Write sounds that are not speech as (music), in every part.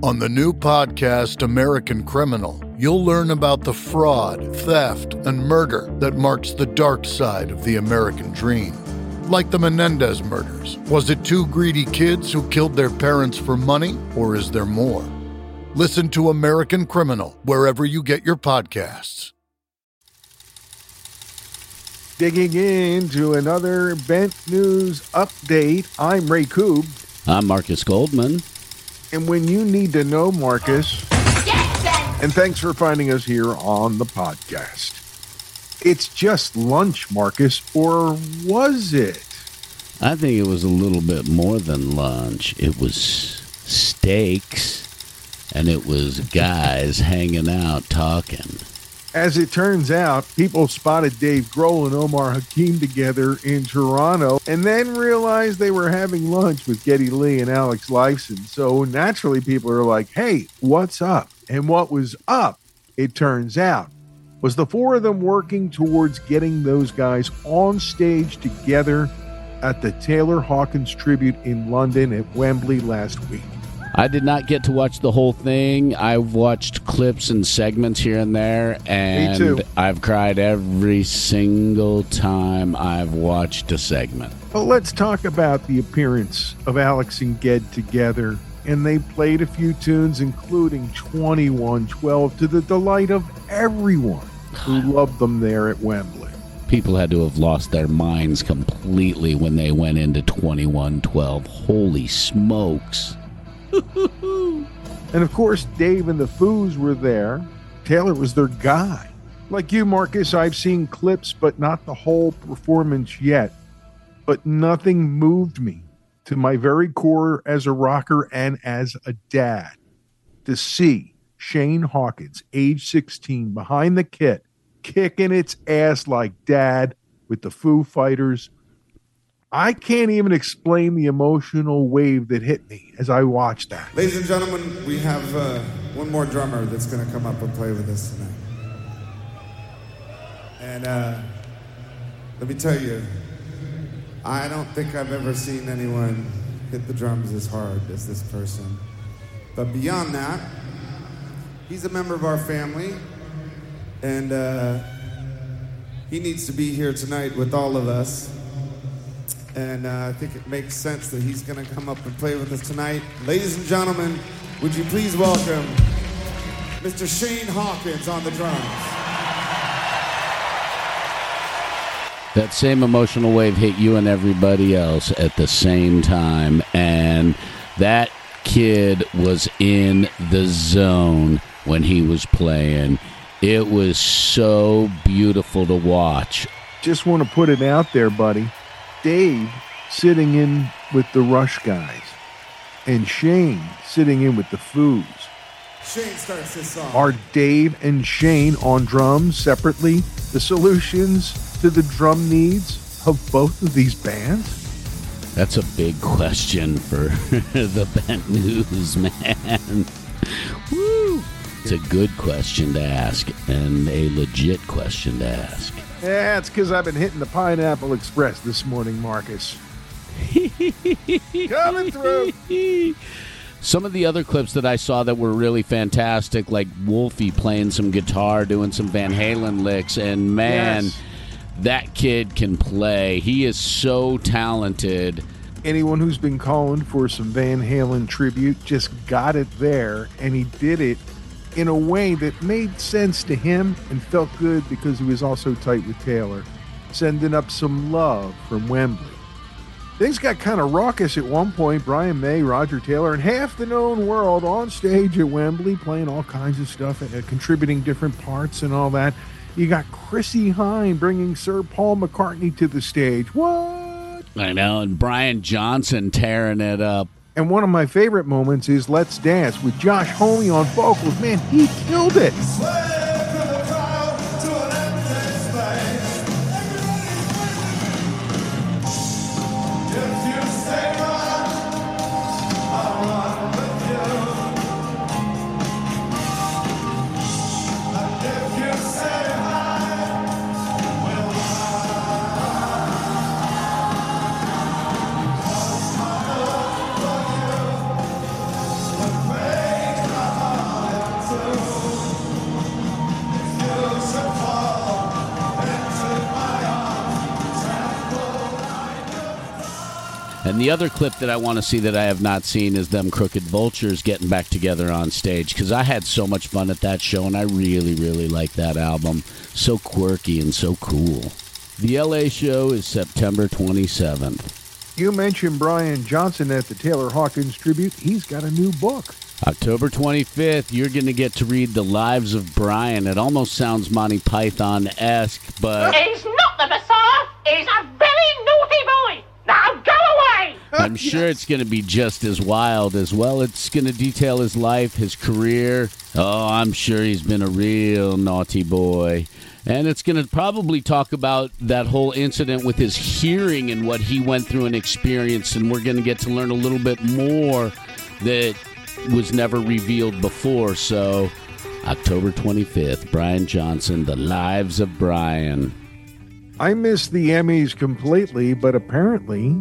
On the new podcast, American Criminal, you'll learn about the fraud, theft, and murder that marks the dark side of the American dream. Like the Menendez murders. Was it two greedy kids who killed their parents for money, or is there more? Listen to American Criminal wherever you get your podcasts. Digging into another Bent News update, I'm Ray Koob. I'm Marcus Goldman. And when you need to know, Marcus, and thanks for finding us here on the podcast. It's just lunch, Marcus, or was it? I think it was a little bit more than lunch. It was steaks, and it was guys hanging out talking. As it turns out, people spotted Dave Grohl and Omar Hakim together in Toronto and then realized they were having lunch with Geddy Lee and Alex Lifeson. So naturally, people are like, hey, what's up? And what was up, it turns out, was the four of them working towards getting those guys on stage together at the Taylor Hawkins tribute in London at Wembley last week. I did not get to watch the whole thing. I've watched clips and segments here and there, and I've cried every single time I've watched a segment. Well, let's talk about the appearance of Alex and Ged together. And they played a few tunes, including 2112, to the delight of everyone who (sighs) loved them there at Wembley. People had to have lost their minds completely when they went into 2112. Holy smokes. (laughs) and of course, Dave and the Foos were there. Taylor was their guy. Like you, Marcus, I've seen clips, but not the whole performance yet. But nothing moved me to my very core as a rocker and as a dad to see Shane Hawkins, age 16, behind the kit, kicking its ass like dad with the Foo Fighters I can't even explain the emotional wave that hit me as I watched that. Ladies and gentlemen, we have uh, one more drummer that's going to come up and play with us tonight. And uh, let me tell you, I don't think I've ever seen anyone hit the drums as hard as this person. But beyond that, he's a member of our family, and uh, he needs to be here tonight with all of us and uh, I think it makes sense that he's going to come up and play with us tonight. Ladies and gentlemen, would you please welcome Mr. Shane Hawkins on the drums. That same emotional wave hit you and everybody else at the same time, and that kid was in the zone when he was playing. It was so beautiful to watch. Just want to put it out there, buddy. Dave sitting in with the Rush guys and Shane sitting in with the Foos. Shane starts this song. Are Dave and Shane on drums separately the solutions to the drum needs of both of these bands? That's a big question for (laughs) the Bent News, man. Woo! It's a good question to ask and a legit question to ask. Yeah, it's because I've been hitting the Pineapple Express this morning, Marcus. (laughs) Coming through. Some of the other clips that I saw that were really fantastic, like Wolfie playing some guitar, doing some Van Halen licks, and man, yes. that kid can play. He is so talented. Anyone who's been calling for some Van Halen tribute just got it there, and he did it in a way that made sense to him and felt good because he was also tight with Taylor, sending up some love from Wembley. Things got kind of raucous at one point. Brian May, Roger Taylor, and half the known world on stage at Wembley playing all kinds of stuff, and contributing different parts and all that. You got Chrissie Hynde bringing Sir Paul McCartney to the stage. What? I know, and Brian Johnson tearing it up. And one of my favorite moments is Let's Dance with Josh Homme on vocals. Man, he killed it. And the other clip that I want to see that I have not seen is them Crooked Vultures getting back together on stage because I had so much fun at that show and I really, really like that album. So quirky and so cool. The LA show is September 27th. You mentioned Brian Johnson at the Taylor Hawkins tribute. He's got a new book. October 25th, you're going to get to read The Lives of Brian. It almost sounds Monty Python esque, but. He's not the Messiah! He's a very naughty boy! Now go away! I'm (laughs) sure it's going to be just as wild as well. It's going to detail his life, his career. Oh, I'm sure he's been a real naughty boy. And it's going to probably talk about that whole incident with his hearing and what he went through and experienced. And we're going to get to learn a little bit more that was never revealed before. So, October 25th, Brian Johnson, The Lives of Brian. I missed the Emmys completely, but apparently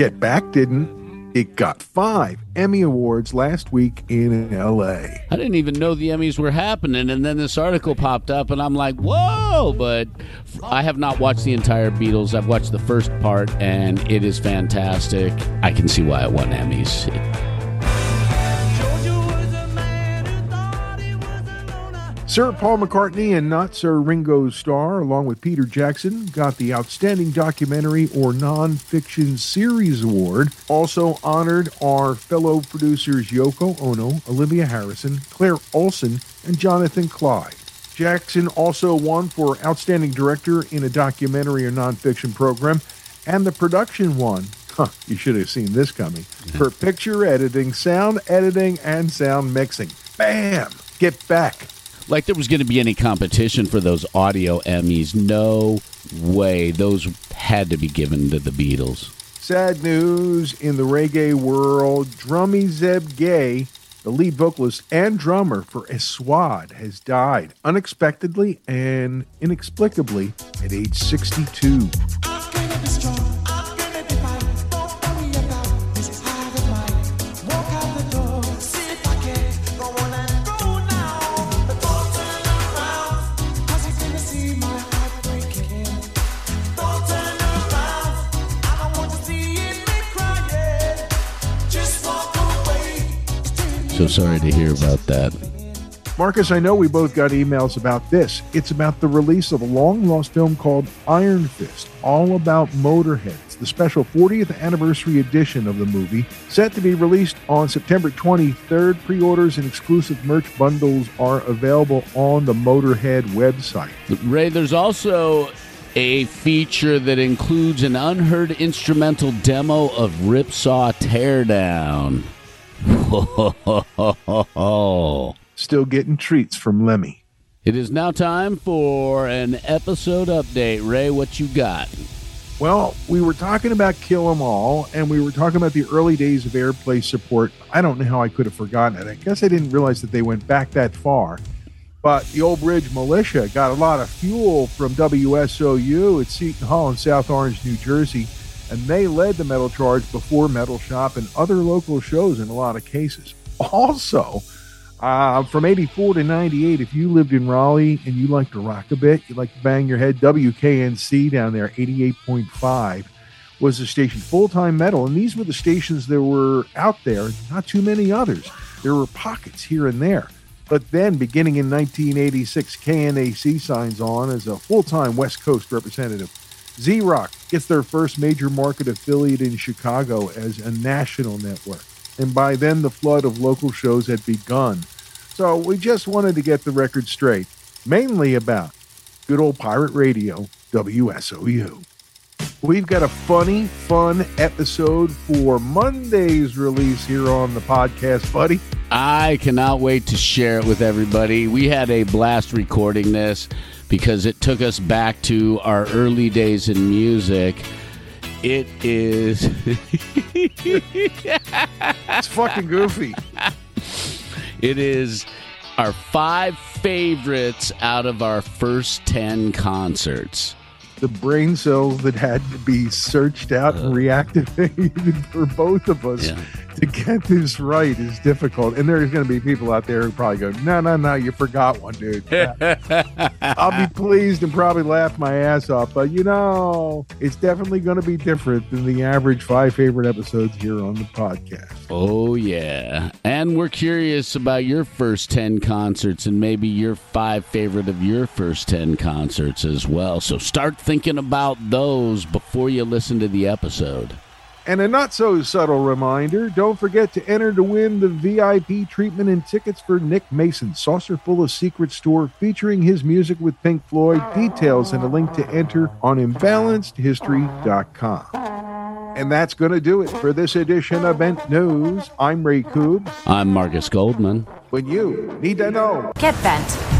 Get Back didn't. It got five Emmy Awards last week in LA. I didn't even know the Emmys were happening, and then this article popped up, and I'm like, whoa! But I have not watched the entire Beatles. I've watched the first part, and it is fantastic. I can see why it won Emmys. Sir Paul McCartney and not Sir Ringo Starr, along with Peter Jackson, got the Outstanding Documentary or Nonfiction Series Award. Also honored are fellow producers Yoko Ono, Olivia Harrison, Clare Olssen, and Jonathan Clyde. Jackson also won for Outstanding Director in a Documentary or Nonfiction Program, and the production won. Huh, you should have seen this coming. Mm-hmm. For picture editing, sound editing, and sound mixing. Bam! Get back like there was going to be any competition for those audio Emmys. No way. Those had to be given to the Beatles. Sad news in the reggae world. Drummie Zeb Gaye, the lead vocalist and drummer for Aswad, has died unexpectedly and inexplicably at age 62. So sorry to hear about that. Marcus, I know we both got emails about this. It's about the release of a long lost film called Iron Fist, all about Motorhead. It's the special 40th anniversary edition of the movie, set to be released on September 23rd. Pre orders and exclusive merch bundles are available on the Motorhead website. Ray, there's also a feature that includes an unheard instrumental demo of Ripsaw Teardown. (laughs) Still getting treats from Lemmy. It is now time for an episode update. Ray, what you got? Well, we were talking about Kill 'Em All, and we were talking about the early days of airplay support. I don't know how I could have forgotten it. I guess I didn't realize that they went back that far. But the Old Bridge Militia got a lot of fuel from WSOU at Seton Hall in South Orange, New Jersey and they led the metal charge before Metal Shop and other local shows in a lot of cases. (laughs) Also, uh, from 84 to 98, if you lived in Raleigh and you like to rock a bit, you like to bang your head, WKNC down there, 88.5, was the station full time metal. And these were the stations that were out there, not too many others. There were pockets here and there. But then, beginning in 1986, KNAC signs on as a full time West Coast representative. Z Rock gets their first major market affiliate in Chicago as a national network. And by then, the flood of local shows had begun. So we just wanted to get the record straight, mainly about good old pirate radio, WSOU. We've got a funny, fun episode for Monday's release here on the podcast, buddy. I cannot wait to share it with everybody. We had a blast recording this because it took us back to our early days in music. It is. (laughs) it's fucking goofy. It is our five favorites out of our first 10 concerts. The brain cells that had to be searched out and uh. reactivated (laughs) for both of us Yeah. To get this right is difficult. And there's going to be people out there who probably go, no, no, no, you forgot one, dude. (laughs) I'll be pleased and probably laugh my ass off. But you know, it's definitely going to be different than the average five favorite episodes here on the podcast. Oh, yeah. And we're curious about your first 10 concerts and maybe your five favorite of your first 10 concerts as well. So start thinking about those before you listen to the episode. And a not so subtle reminder don't forget to enter to win the VIP treatment and tickets for Nick Mason, Saucerful of Secrets tour featuring his music with Pink Floyd. Details and a link to enter on imbalancedhistory.com. And that's going to do it for this edition of Bent News. I'm Ray Coob. I'm Marcus Goldman. When you need to know. Get bent.